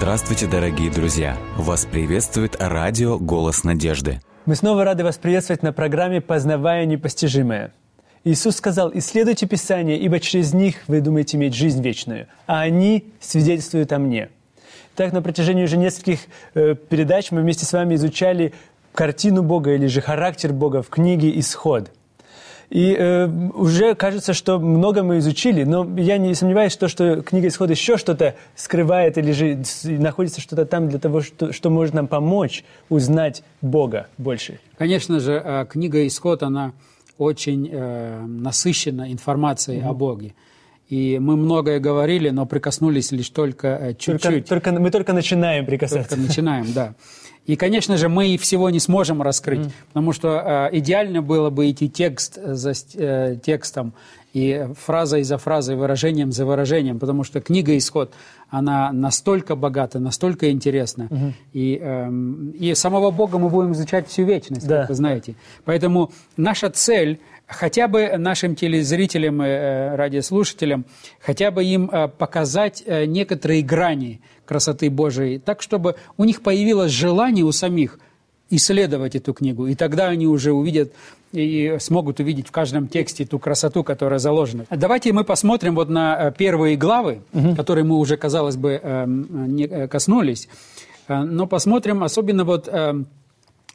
Здравствуйте, дорогие друзья! Вас приветствует радио «Голос надежды». Мы снова рады вас приветствовать на программе «Познавая непостижимое». Иисус сказал, «Исследуйте Писание, ибо через них вы думаете иметь жизнь вечную, а они свидетельствуют о мне». Так, на протяжении уже нескольких э, передач мы вместе с вами изучали картину Бога или же характер Бога в книге «Исход». И э, уже кажется, что много мы изучили, но я не сомневаюсь, что, что книга «Исход» еще что-то скрывает или же находится что-то там для того, что, что может нам помочь узнать Бога больше. Конечно же, э, книга «Исход», она очень э, насыщена информацией угу. о Боге. И мы многое говорили, но прикоснулись лишь только э, чуть-чуть. Только, только, мы только начинаем прикасаться. Только начинаем, да. И, конечно же, мы всего не сможем раскрыть, mm. потому что э, идеально было бы идти текст за э, текстом и фразой за фразой, выражением за выражением, потому что книга «Исход», она настолько богата, настолько интересна. Угу. И, э, и самого Бога мы будем изучать всю вечность, да. как вы знаете. Поэтому наша цель хотя бы нашим телезрителям и э, радиослушателям, хотя бы им э, показать э, некоторые грани красоты Божией, так, чтобы у них появилось желание у самих исследовать эту книгу. И тогда они уже увидят и смогут увидеть в каждом тексте ту красоту, которая заложена. Давайте мы посмотрим вот на первые главы, угу. которые мы уже, казалось бы, не коснулись. Но посмотрим особенно вот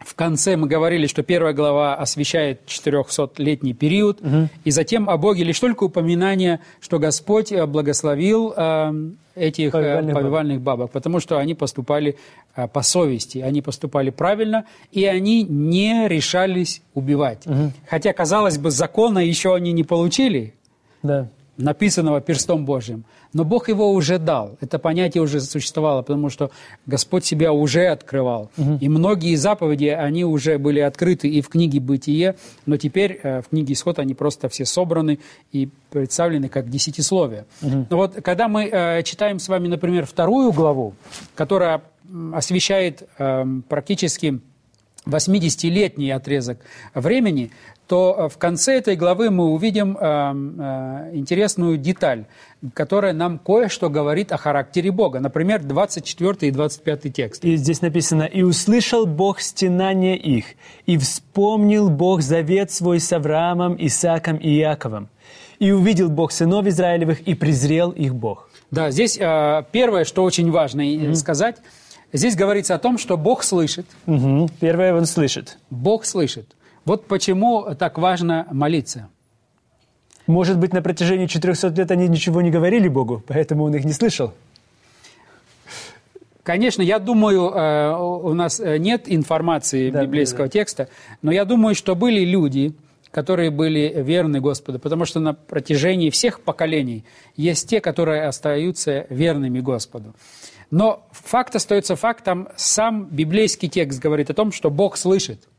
в конце мы говорили, что первая глава освещает 400-летний период, угу. и затем о Боге лишь только упоминание, что Господь э, благословил э, этих э, повивальных, повивальных бабок. бабок, потому что они поступали э, по совести, они поступали правильно, и они не решались убивать. Угу. Хотя, казалось бы, закона еще они не получили. Да написанного перстом Божьим. Но Бог его уже дал. Это понятие уже существовало, потому что Господь себя уже открывал. Угу. И многие заповеди, они уже были открыты и в книге «Бытие», но теперь э, в книге «Исход» они просто все собраны и представлены как десятисловие. Угу. Но вот когда мы э, читаем с вами, например, вторую главу, которая освещает э, практически 80-летний отрезок времени, то э, в конце этой главы мы увидим э, э, интересную деталь, которая нам кое-что говорит о характере Бога. Например, 24 и 25 текст. И здесь написано, «И услышал Бог стенание их, и вспомнил Бог завет свой с Авраамом, Исааком и Иаковом. И увидел Бог сынов Израилевых, и презрел их Бог». Да, здесь э, первое, что очень важно mm-hmm. сказать, здесь говорится о том, что Бог слышит. Mm-hmm. Первое, Он слышит. Бог слышит. Вот почему так важно молиться. Может быть, на протяжении 400 лет они ничего не говорили Богу, поэтому он их не слышал? Конечно, я думаю, э, у нас э, нет информации да, библейского да. текста, но я думаю, что были люди, которые были верны Господу, потому что на протяжении всех поколений есть те, которые остаются верными Господу. Но факт остается фактом, сам библейский текст говорит о том, что Бог слышит –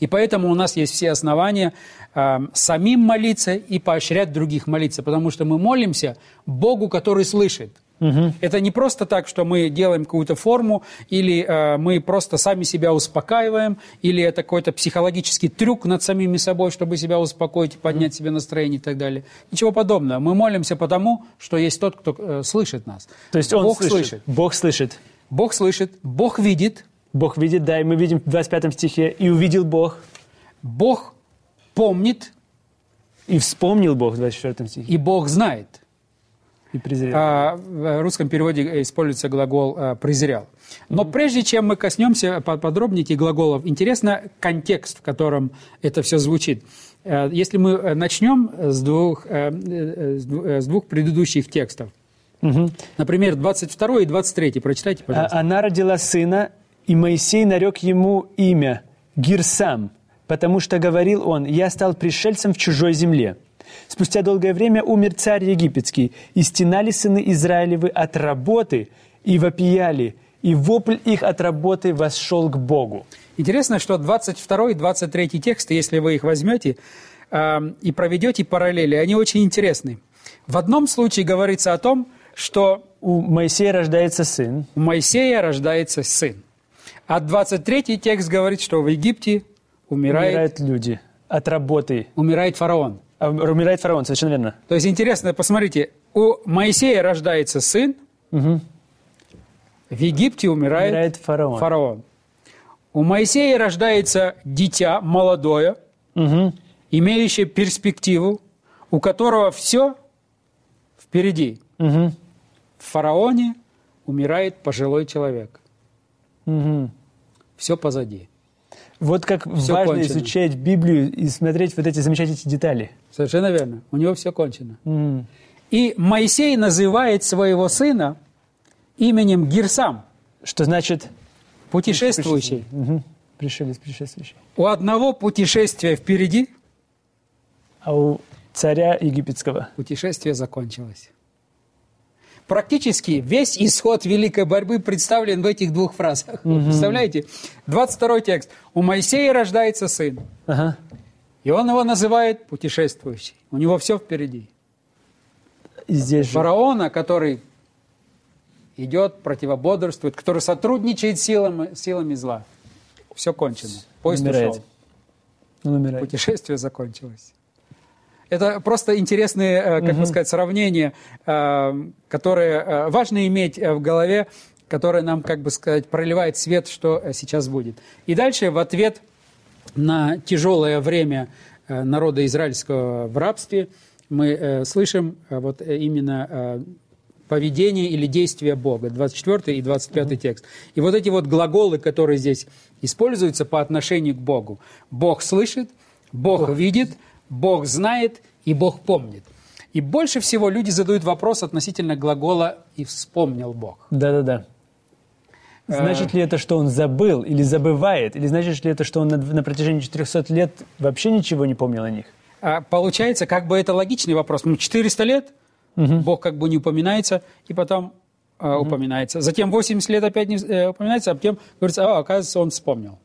и поэтому у нас есть все основания э, самим молиться и поощрять других молиться, потому что мы молимся Богу, который слышит. Угу. Это не просто так, что мы делаем какую-то форму, или э, мы просто сами себя успокаиваем, или это какой-то психологический трюк над самими собой, чтобы себя успокоить, поднять себе настроение и так далее. Ничего подобного. Мы молимся потому, что есть тот, кто э, слышит нас. То есть Он Бог слышит. слышит. Бог слышит. Бог слышит, Бог видит, Бог видит, да, и мы видим в 25 стихе, и увидел Бог. Бог помнит. И вспомнил Бог в 24 стихе. И Бог знает. И презрел. А, в русском переводе используется глагол а, «презрел». Но mm-hmm. прежде чем мы коснемся подробнее этих глаголов, интересно контекст, в котором это все звучит. Э, если мы начнем с двух, э, э, с двух предыдущих текстов, Угу. Например, 22 и 23. Прочитайте, а, пожалуйста. Она родила сына, и Моисей нарек ему имя Гирсам, потому что говорил он, «Я стал пришельцем в чужой земле». Спустя долгое время умер царь египетский, и стенали сыны Израилевы от работы, и вопияли, и вопль их от работы восшел к Богу. Интересно, что 22 и 23 тексты, если вы их возьмете э, и проведете параллели, они очень интересны. В одном случае говорится о том, что у Моисея рождается сын. У Моисея рождается сын. А 23 текст говорит, что в Египте умирает... Умирают люди от работы. Умирает фараон. А, умирает фараон, совершенно верно. То есть интересно, посмотрите, у Моисея рождается сын, угу. В Египте умирает, Умирает фараон. фараон. У Моисея рождается дитя молодое, Мгм. имеющее перспективу, у которого все впереди. Мгм. В фараоне умирает пожилой человек. Мгм. Все позади. Вот как Всё важно кончено. изучать Библию и смотреть вот эти замечательные детали. Совершенно верно. У него все кончено. Мгм. И Моисей называет своего сына именем Гирсам, Что значит путешествующий. Мгм. пришелец, путешествующий. У одного путешествия впереди, А у царя египетского. путешествие закончилось. Практически весь исход великой борьбы представлен в этих двух фразах. Представляете? 22 текст. У Моисея рождается сын, Ага. и он его называет путешествующий. У него все впереди. Здесь же. Фараона, который идет, противободрствует, который сотрудничает силами, силами зла. Все кончено. Поезд Умирает. ушел. Он умирает. Путешествие закончилось. Это просто интересные, э, как бы сказать, сравнения, э, которые э, важно иметь в голове, которые нам, как бы сказать, проливает свет, что сейчас будет. И дальше в ответ на тяжелое время народа израильского в рабстве мы слышим вот именно поведение или действие Бога. 24 и 25 текст. И вот эти вот глаголы, которые здесь используются по отношению к Богу. Бог слышит, Бог видит, Бог знает и Бог помнит. И больше всего люди задают вопрос относительно глагола «и вспомнил Бог». Да-да-да. Значит ли это, что он забыл или забывает? Или значит ли это, что он на, на протяжении 400 лет вообще ничего не помнил о них? А получается, как бы это логичный вопрос. Ну, 400 лет, Бог как бы не упоминается, и потом э, упоминается. Затем 80 лет опять не э, упоминается, а потом говорится, а, оказывается, он вспомнил.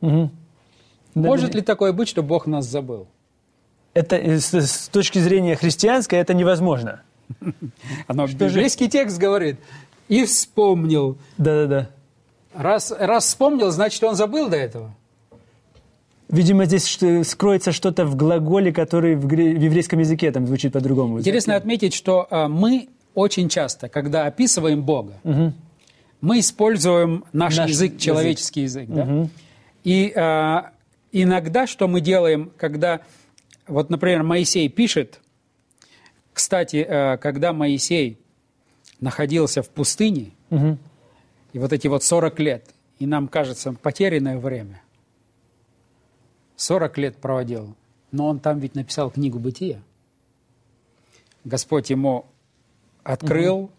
Да, Может да. ли такое быть, что Бог нас забыл? Это э, с, с точки зрения христианской это невозможно. Оно, же- библейский текст говорит, и вспомнил. Да-да-да. Раз, раз вспомнил, значит, он забыл до этого. Видимо, здесь что- скроется что-то в глаголе, который в, гре- в еврейском языке там звучит по-другому. Интересно отметить, что а, мы очень часто, когда описываем Бога, мы используем наш, Наш язык, язык. человеческий язык. да? И а, иногда что мы делаем, когда, вот, например, Моисей пишет, кстати, а, когда Моисей находился в пустыне, Мгм. и вот эти вот 40 лет, и нам кажется, потерянное время. 40 лет проводил, но он там ведь написал книгу «Бытия». Господь ему открыл,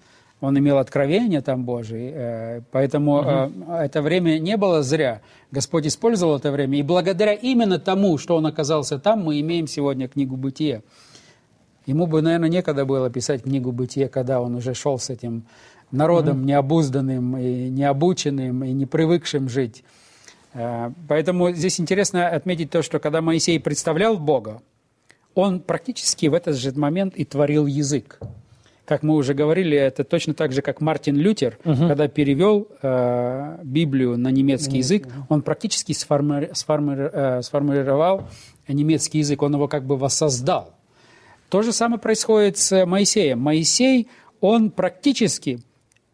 он имел откровение там Божие, э, поэтому э, это время не было зря. Господь использовал это время, и благодаря именно тому, что он оказался там, мы имеем сегодня книгу «Бытия». Ему бы, наверное, некогда было писать книгу «Бытие», когда он уже шел с этим народом необузданным и необученным, и не привыкшим жить. Э, Поэтому здесь интересно отметить то, что когда Моисей представлял Бога, он практически в этот же момент и творил язык. Как мы уже говорили, это точно так же, как Мартин Лютер, когда перевел э, Библию на немецкий язык, он практически сформи- сформи- э, сформировал немецкий язык, он его как бы воссоздал. То же самое происходит с Моисеем. Моисей, он практически,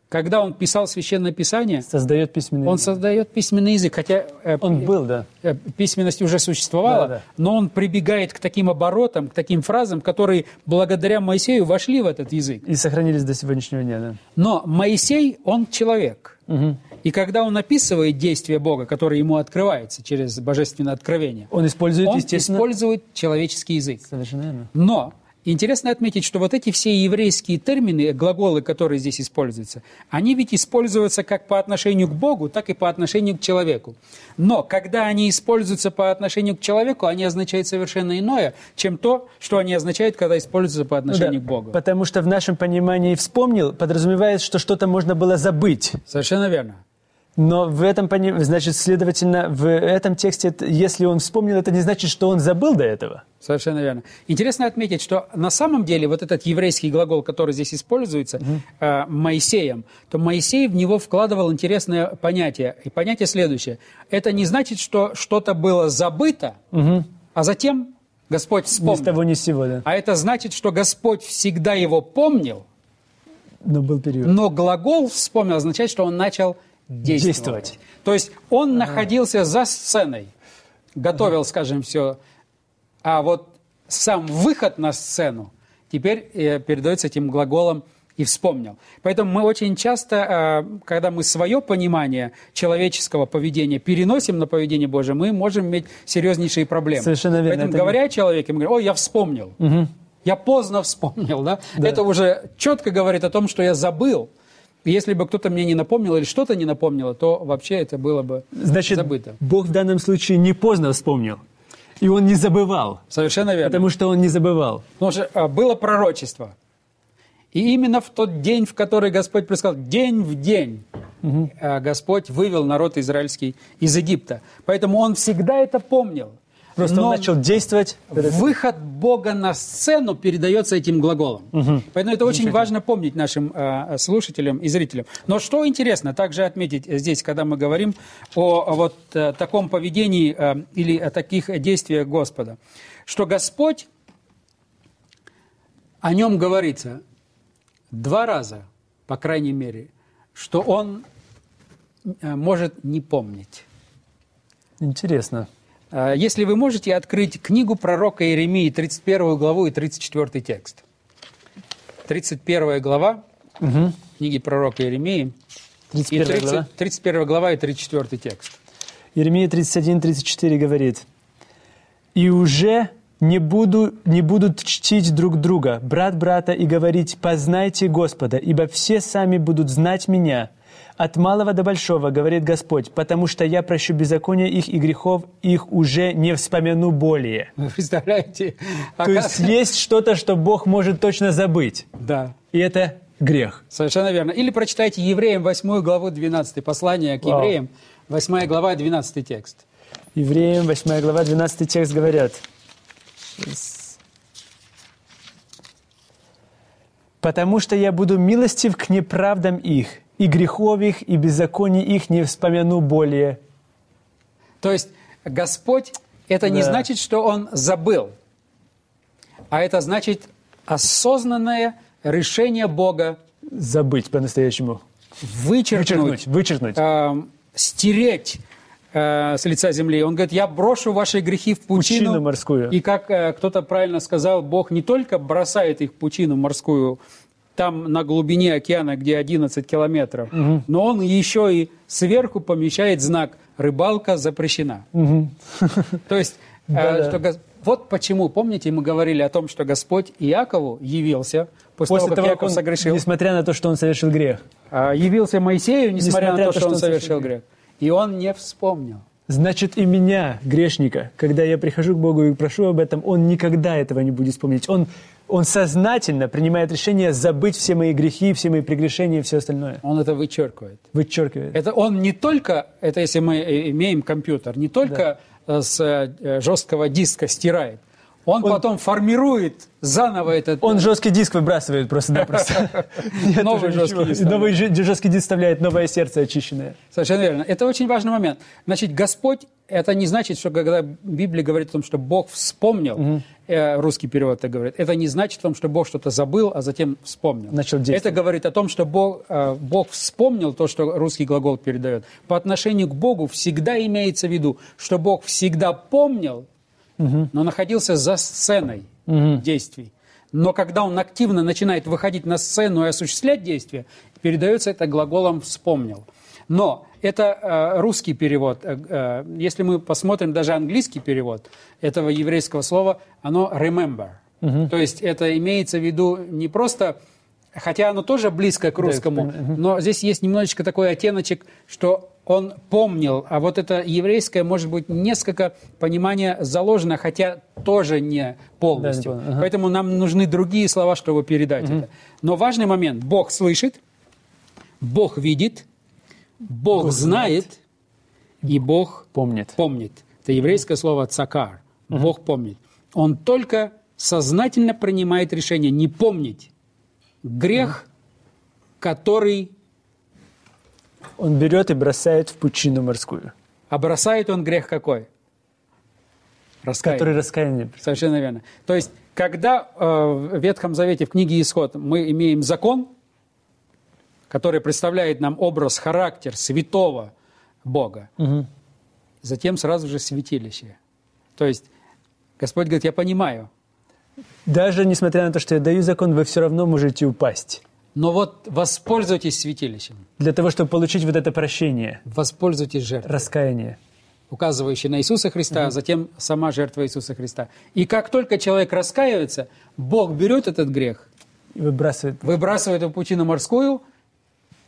когда он писал Священное Писание, Создает письменный он язык. создает письменный язык, хотя э, Он был, да. э, письменность уже существовала, Да-да. но он прибегает к таким оборотам, к таким фразам, которые благодаря Моисею вошли в этот язык. И сохранились до сегодняшнего дня, да. Но Моисей, он человек. Мгм. И когда он описывает действие Бога, которое ему открывается через божественное откровение, Он использует, он естественно... использует человеческий язык. Совершенно верно. Но интересно отметить, что вот эти все еврейские термины, глаголы, которые здесь используются, они ведь используются как по отношению к Богу, так и по отношению к человеку. Но когда они используются по отношению к человеку, они означают совершенно иное, чем то, что они означают, когда используются по Ну отношению да, к Богу. Потому что в нашем понимании «вспомнил» подразумевает, что что-то можно было забыть. Совершенно верно. Но в этом, значит, следовательно, в этом тексте, если он вспомнил, это не значит, что он забыл до этого. Совершенно верно. Интересно отметить, что на самом деле вот этот еврейский глагол, который здесь используется э, Моисеем, то Моисей в него вкладывал интересное понятие. И понятие следующее. Это не значит, что что-то было забыто, а затем Господь Ни с вспомнил. того, ни с сего, да. А это значит, что Господь всегда его помнил, Но был период. Но глагол «вспомнил» означает, что он начал действовать. Действовать. То есть он находился за сценой, готовил, скажем, все. А вот сам выход на сцену теперь э, передается этим глаголом и вспомнил. Поэтому мы очень часто, э, когда мы свое понимание человеческого поведения переносим на поведение Божие, мы можем иметь серьезнейшие проблемы. Совершенно верно. Поэтому, Это говоря о человеке, мы говорим, ой, я вспомнил. Я поздно вспомнил, да? Это уже четко говорит о том, что я забыл. Если бы кто-то мне не напомнил или что-то не напомнило, то вообще это было бы Значит, забыто. Бог в данном случае не поздно вспомнил. И он не забывал. Совершенно верно. Потому что он не забывал. Потому что а, было пророчество. И именно в тот день, в который Господь предсказал, день в день, а, Господь вывел народ израильский из Египта. Поэтому он всегда это помнил. Просто Но он начал действовать. Выход Бога на сцену передается этим глаголом. Поэтому это очень важно помнить нашим а, слушателям и зрителям. Но что интересно также отметить здесь, когда мы говорим о, вот а, таком поведении а, или о таких действиях Господа, что Господь, о нем говорится два раза, по крайней мере, что он а, может не помнить. Интересно. А, Если вы можете открыть книгу пророка Иеремии, 31 главу и 34 текст. 31 глава книги пророка Иеремии. И 31 30 глава. 31 глава и 34 текст. Иеремия 31-34 говорит, «И уже не, буду, не будут чтить друг друга, брат брата, и говорить, познайте Господа, ибо все сами будут знать Меня. От малого до большого, говорит Господь, потому что я прощу беззакония их и грехов их уже не вспомяну более». Вы представляете? То есть есть что-то, что Бог может точно забыть. Да, И это грех. совершенно верно. Или прочитайте Евреям 8 главу 12, послание к Вау. Евреям, 8 глава 12 текст. Евреям 8 глава 12 текст говорят. «Потому что я буду милостив к неправдам их, и грехов их, и беззаконий их не вспомяну более». То есть Господь, это не Да. значит, что Он забыл, а это значит осознанное решение Бога Забыть по-настоящему. вычеркнуть, Вычеркнуть, вычеркнуть. э, стереть э, с лица земли. Он говорит, я брошу ваши грехи в пучину. Пучину морскую. И как э, кто-то правильно сказал, Бог не только бросает их в пучину морскую, там на глубине океана, где 11 километров, но он еще и сверху помещает знак «рыбалка запрещена». То есть, э, что вот почему, помните, мы говорили о том, что Господь Иакову явился после, После того, как того, как Яков он, согрешил. несмотря на то, что он совершил грех. А, явился Моисею, несмотря, на то, что он совершил совершил грех. И он не вспомнил. Значит, и меня, грешника, когда я прихожу к Богу и прошу об этом, Он никогда этого не будет вспомнить. Он, он сознательно принимает решение забыть все мои грехи, все мои прегрешения и все остальное. Он это вычеркивает. Вычеркивает. Это он не только, это если мы э, имеем компьютер, не только э, с э, жесткого диска стирает, он, Он- потом формирует заново этот... Он жесткий диск выбрасывает просто-напросто. Новый жесткий диск Новый жесткий диск вставляет новое сердце очищенное. Совершенно верно. Это очень важный момент. Значит, Господь, это не значит, что когда Библия говорит о том, что Бог вспомнил, э, русский перевод так говорит, это не значит о том, что Бог что-то забыл, а затем вспомнил. Начал действовать. Это говорит о том, что Бог, э, Бог вспомнил то, что русский глагол передает. По отношению к Богу всегда имеется в виду, что Бог всегда помнил, но находился за сценой действий. Но когда он активно начинает выходить на сцену и осуществлять действия, передается это глаголом «вспомнил». Но это э, русский перевод. Э, э, если мы посмотрим даже английский перевод этого еврейского слова, оно «remember». То есть это имеется в виду не просто, хотя оно тоже близко к русскому, но здесь есть немножечко такой оттеночек, что он помнил, а вот это еврейское, может быть, несколько понимания заложено, хотя тоже не полностью. Да, не. Ага. Поэтому нам нужны другие слова, чтобы передать это. Но важный момент. Бог слышит, Бог видит, Бог, знает, и Бог Помнит. помнит. Это еврейское слово «цакар». Бог помнит. Он только сознательно принимает решение не помнить грех, который Он берет и бросает в пучину морскую, А бросает он грех какой? Раскаяние. который раскаяние. Совершенно верно. То есть, когда э, в Ветхом Завете, в книге Исход, мы имеем закон, который представляет нам образ, характер святого Бога. Затем сразу же святилище. То есть Господь говорит, я понимаю, Даже несмотря на то, что я даю закон, вы все равно можете упасть. но вот воспользуйтесь святилищем, Для того, чтобы получить вот это прощение, воспользуйтесь жертвой, раскаяние. указывающей на Иисуса Христа, а затем сама жертва Иисуса Христа. И как только человек раскаивается, Бог берет этот грех, И выбрасывает. выбрасывает его в пучину морскую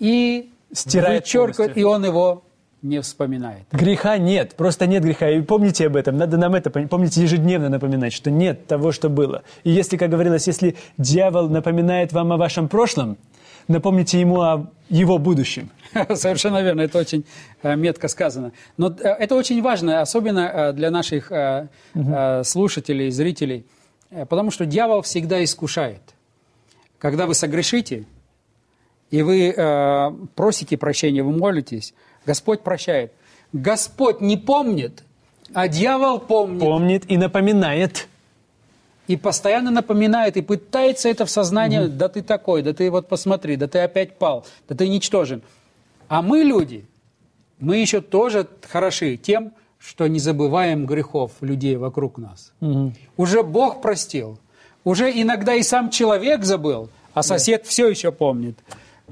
и Стирает вычеркивает, и он его не вспоминает. Греха нет, просто нет греха. И помните об этом, надо нам это пом- помните ежедневно напоминать, что нет того, что было. И если, как говорилось, если дьявол напоминает вам о вашем прошлом, напомните ему о его будущем. Совершенно верно, это очень э, метко сказано. Но э, это очень важно, особенно э, для наших слушателей, зрителей, потому что дьявол всегда искушает. Когда вы согрешите, и вы э, просите прощения, вы молитесь, Господь прощает. Господь не помнит, а дьявол помнит. Помнит и напоминает. И постоянно напоминает, и пытается это в сознание, да ты такой, да ты вот посмотри, да ты опять пал, да ты ничтожен. А мы, люди, мы еще тоже хороши тем, что не забываем грехов людей вокруг нас. Уже Бог простил, уже иногда и сам человек забыл, а сосед все еще помнит.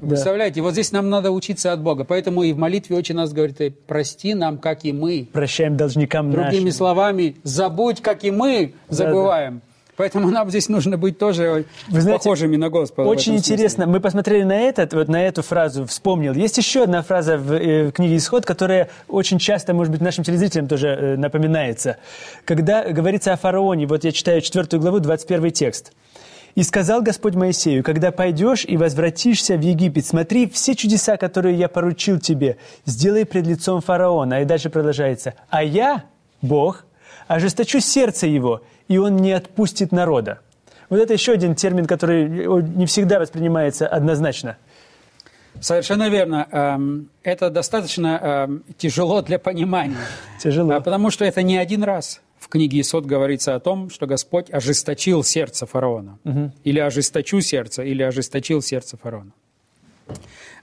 Вы Представляете, вот здесь нам надо учиться от Бога. Поэтому и в молитве очень нас говорит, «Э, прости нам, как и мы. Прощаем должникам Другими нашим. словами, забудь, как и мы забываем. Поэтому нам здесь нужно быть тоже Вы знаете, похожими на Господа. Очень интересно. Мы посмотрели на этот, вот на эту фразу, вспомнил. Есть еще одна фраза в, э, в книге «Исход», которая очень часто, может быть, нашим телезрителям тоже э, напоминается. Когда говорится о фараоне, вот я читаю 4 главу, 21 текст. «И сказал Господь Моисею, когда пойдешь и возвратишься в Египет, смотри, все чудеса, которые я поручил тебе, сделай пред лицом фараона». И дальше продолжается. «А я, Бог, ожесточу сердце его, и он не отпустит народа». Вот это еще один термин, который не всегда воспринимается однозначно. Совершенно верно. Эм, Это достаточно эм, тяжело для понимания. Тяжело. А, Потому что это не один раз в книге Исод говорится о том, что Господь ожесточил сердце фараона. Или ожесточу сердце, или ожесточил сердце фараона.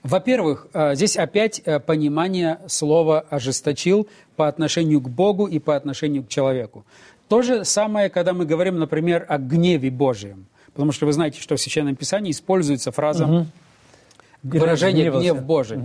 Во-первых, э, здесь опять э, понимание слова «ожесточил» по отношению к Богу и по отношению к человеку. То же самое, когда мы говорим, например, о гневе Божьем. Потому что вы знаете, что в Священном Писании используется фраза выражение. «гнев Божий».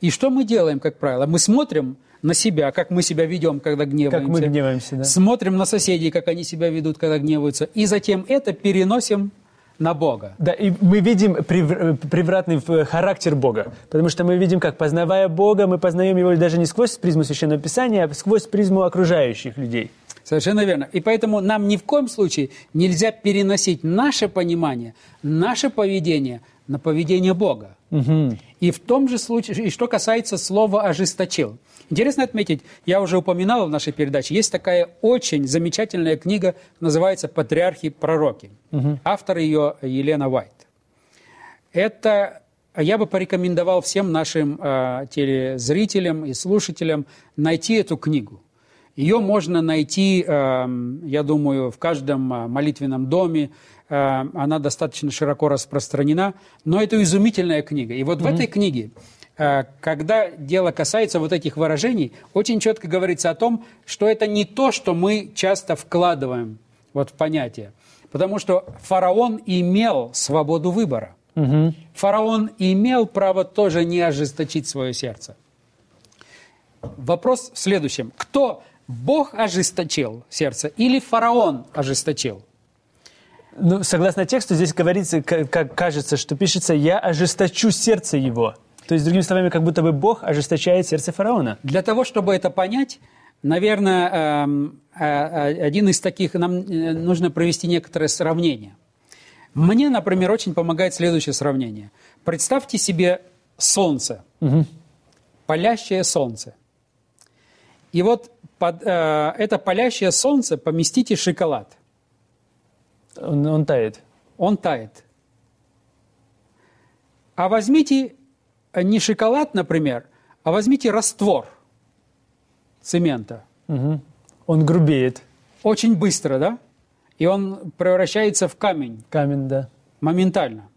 И что мы делаем, как правило? Мы смотрим на себя, как мы себя ведем, когда гневаемся. Как мы гневаемся, да. Смотрим на соседей, как они себя ведут, когда гневаются. И затем это переносим на Бога. Да, и мы видим прев- превратный характер Бога. Потому что мы видим, как, познавая Бога, мы познаем Его даже не сквозь призму Священного Писания, а сквозь призму окружающих людей. Совершенно верно. И поэтому нам ни в коем случае нельзя переносить наше понимание, наше поведение на поведение Бога. И в том же случае, и что касается слова «ожесточил». Интересно отметить, я уже упоминал в нашей передаче, есть такая очень замечательная книга, называется «Патриархи и пророки». Автор ее Елена Уайт. Это я бы порекомендовал всем нашим э, телезрителям и слушателям найти эту книгу. Ее можно найти, я думаю, в каждом э, молитвенном доме. Э, она достаточно широко распространена, но это изумительная книга. И вот в этой книге, э, когда дело касается вот этих выражений, очень четко говорится о том, что это не то, что мы часто вкладываем вот в понятие. Потому что фараон имел свободу выбора. Фараон имел право тоже не ожесточить свое сердце. Вопрос в следующем. Кто? Бог ожесточил сердце или фараон ожесточил? Ну, согласно тексту, здесь говорится, как, кажется, что пишется «я ожесточу сердце его». То есть, другими словами, как будто бы Бог ожесточает сердце фараона. Для того, чтобы это понять, наверное, эм, э, э, один из таких, нам э, нужно провести некоторое сравнение. Мне, например, очень помогает следующее сравнение. Представьте себе солнце, палящее солнце. И вот под э, это палящее солнце поместите шоколад. Он, он тает. Он тает. А возьмите э, не шоколад, например, а возьмите раствор цемента. Он грубеет. Очень быстро, да? И он превращается в камень Камень, да. моментально.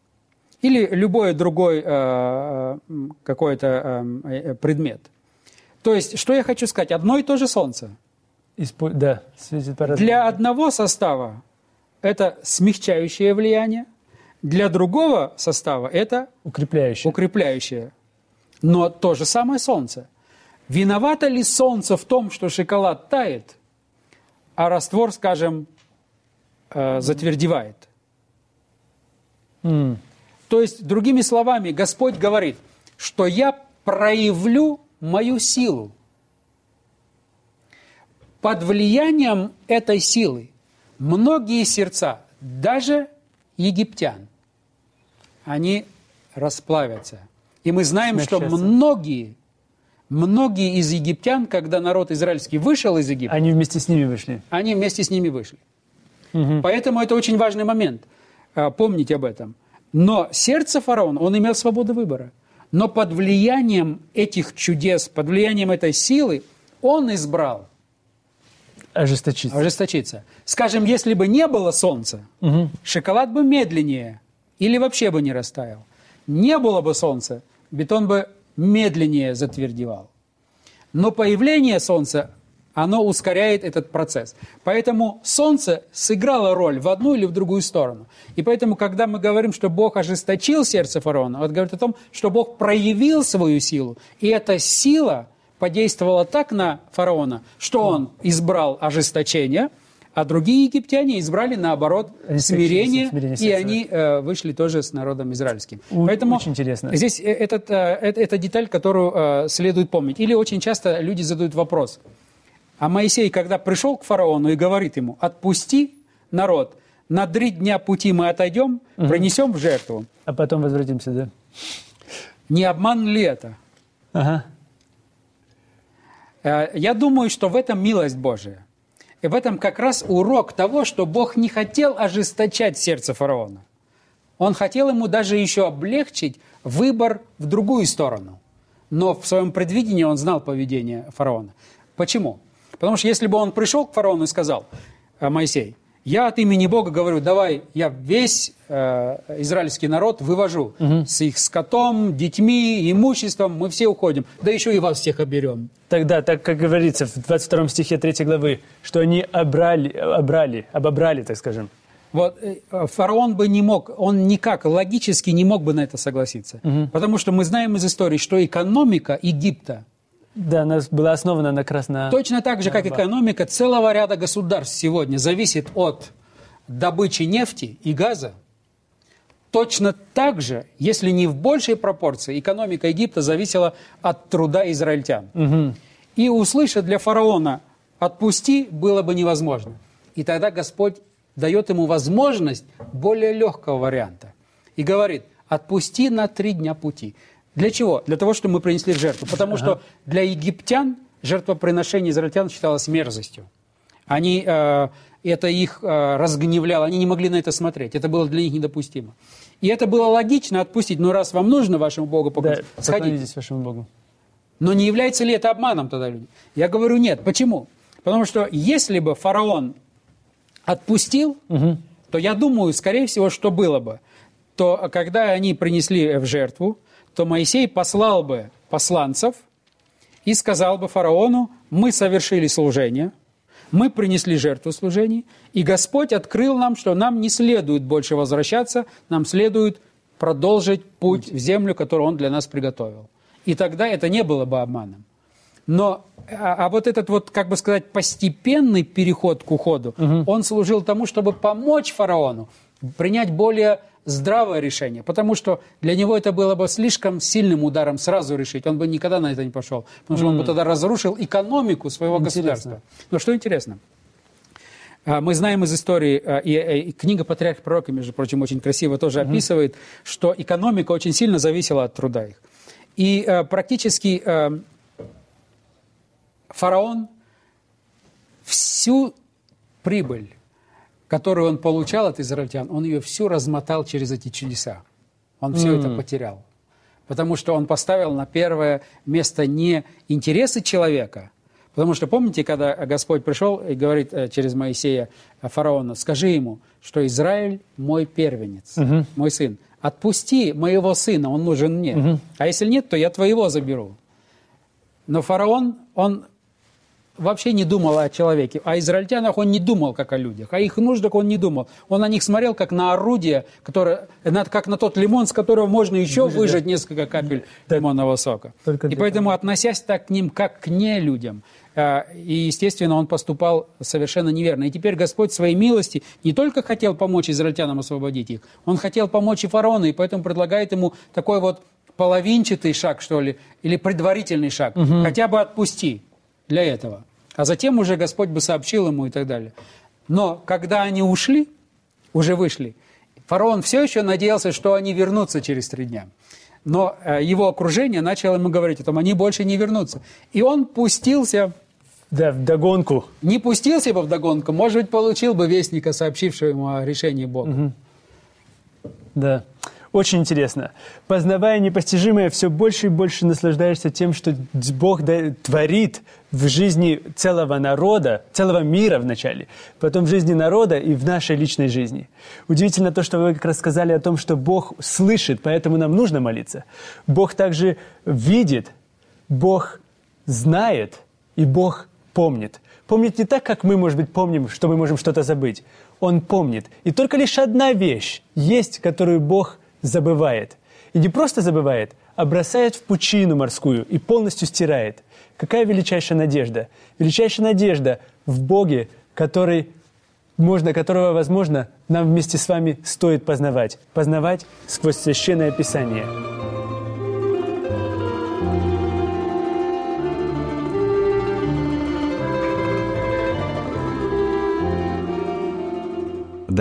или любой другой э, какой-то э, предмет. То есть, что я хочу сказать? Одно и то же Солнце. Испо... Да, светит по Для одного состава это смягчающее влияние, для другого состава это укрепляющее. укрепляющее. Но то же самое Солнце. Виновато ли Солнце в том, что шоколад тает, а раствор, скажем, э, затвердевает? Mm. То есть, другими словами, Господь говорит, что я проявлю мою силу. Под влиянием этой силы многие сердца, даже египтян, они расплавятся. И мы знаем, что многие, многие из египтян, когда народ израильский вышел из Египта... Они вместе с ними вышли. Они вместе с ними вышли. Угу. Поэтому это очень важный момент. А, помнить об этом. Но сердце фараона, он имел свободу выбора. Но под влиянием этих чудес, под влиянием этой силы, он избрал Ожесточиться. Ожесточиться. Скажем, если бы не было солнца, угу. шоколад бы медленнее или вообще бы не растаял. Не было бы солнца, бетон бы медленнее затвердевал. Но появление солнца, оно ускоряет этот процесс. Поэтому солнце сыграло роль в одну или в другую сторону. И поэтому, когда мы говорим, что Бог ожесточил сердце фараона, это говорит о том, что Бог проявил свою силу. И эта сила – подействовало так на фараона, что он избрал ожесточение, а другие египтяне избрали, наоборот, смирение, смирение и они э, вышли тоже с народом израильским. У, Поэтому очень интересно. Здесь э, этот, э, это, это деталь, которую э, следует помнить. Или очень часто люди задают вопрос. А Моисей, когда пришел к фараону и говорит ему, отпусти народ, на три дня пути мы отойдем, угу. принесем в жертву. А потом возвратимся, да? Не обман ли это? Ага. Э, я думаю, что в этом милость Божия. И в этом как раз урок того, что Бог не хотел ожесточать сердце фараона. Он хотел ему даже еще облегчить выбор в другую сторону. Но в своем предвидении он знал поведение фараона. Почему? Потому что если бы он пришел к фараону и сказал, «Э, Моисей, я от имени Бога говорю, давай я весь э, израильский народ вывожу угу. с их скотом, детьми, имуществом, мы все уходим, да еще и вас всех оберем. Тогда, так как говорится в 22 стихе 3 главы, что они обрали, обрали, обобрали, так скажем. Вот э, фараон бы не мог, он никак логически не мог бы на это согласиться. Угу. Потому что мы знаем из истории, что экономика Египта да, она была основана на красно... Точно так же, как экономика целого ряда государств сегодня зависит от добычи нефти и газа. Точно так же, если не в большей пропорции, экономика Египта зависела от труда израильтян. Угу. И услышать для фараона «отпусти» было бы невозможно. И тогда Господь дает ему возможность более легкого варианта. И говорит «отпусти на три дня пути». Для чего? Для того, чтобы мы принесли жертву. Потому ага. что для египтян жертвоприношение израильтян считалось мерзостью. Они, э, это их э, разгневляло, они не могли на это смотреть. Это было для них недопустимо. И это было логично отпустить. Но раз вам нужно вашему Богу поклониться, да, сходите. вашему Богу. Но не является ли это обманом тогда люди? Я говорю нет. Почему? Потому что если бы фараон отпустил, угу. то я думаю, скорее всего, что было бы, то когда они принесли в жертву, то Моисей послал бы посланцев и сказал бы фараону, мы совершили служение, мы принесли жертву служений, и Господь открыл нам, что нам не следует больше возвращаться, нам следует продолжить путь в землю, которую Он для нас приготовил. И тогда это не было бы обманом. Но а, а вот этот вот, как бы сказать, постепенный переход к уходу, угу. он служил тому, чтобы помочь фараону принять более здравое решение, потому что для него это было бы слишком сильным ударом сразу решить. Он бы никогда на это не пошел, потому что mm. он бы тогда разрушил экономику своего интересно. государства. Но что интересно, а, мы знаем из истории, а, и, и книга «Патриарх пророка», между прочим, очень красиво тоже mm-hmm. описывает, что экономика очень сильно зависела от труда их. И а, практически фараон всю прибыль которую он получал от израильтян, он ее всю размотал через эти чудеса. Он все mm. это потерял. Потому что он поставил на первое место не интересы человека, Потому что помните, когда Господь пришел и говорит э, через Моисея э, фараону, скажи ему, что Израиль мой первенец, угу. мой сын. Отпусти моего сына, он нужен мне. Угу. А если нет, то я твоего заберу. Но фараон, он вообще не думал о человеке. О израильтянах он не думал, как о людях. О их нуждах он не думал. Он на них смотрел, как на орудие, которое, как на тот лимон, с которого можно еще Выжать, выжать несколько капель да. лимонного сока. Только и поэтому, этого. относясь так к ним, как к не людям, э, и, естественно, он поступал совершенно неверно. И теперь Господь своей милости не только хотел помочь израильтянам освободить их, он хотел помочь и фараону, и поэтому предлагает ему такой вот половинчатый шаг, что ли, или предварительный шаг. Угу. Хотя бы отпусти для этого. А затем уже Господь бы сообщил ему и так далее. Но когда они ушли, уже вышли, фараон все еще надеялся, что они вернутся через три дня. Но э, его окружение начало ему говорить о том, они больше не вернутся. И он пустился... Да, в догонку. Не пустился бы в догонку, может быть, получил бы вестника, сообщившего ему о решении Бога. Угу. Да. Очень интересно. Познавая непостижимое, все больше и больше наслаждаешься тем, что Бог творит в жизни целого народа, целого мира вначале, потом в жизни народа и в нашей личной жизни. Удивительно то, что вы как раз сказали о том, что Бог слышит, поэтому нам нужно молиться. Бог также видит, Бог знает и Бог помнит. Помнит не так, как мы, может быть, помним, что мы можем что-то забыть. Он помнит. И только лишь одна вещь есть, которую Бог забывает. И не просто забывает, а бросает в пучину морскую и полностью стирает. Какая величайшая надежда? Величайшая надежда в Боге, который, можно, которого, возможно, нам вместе с вами стоит познавать. Познавать сквозь Священное Писание.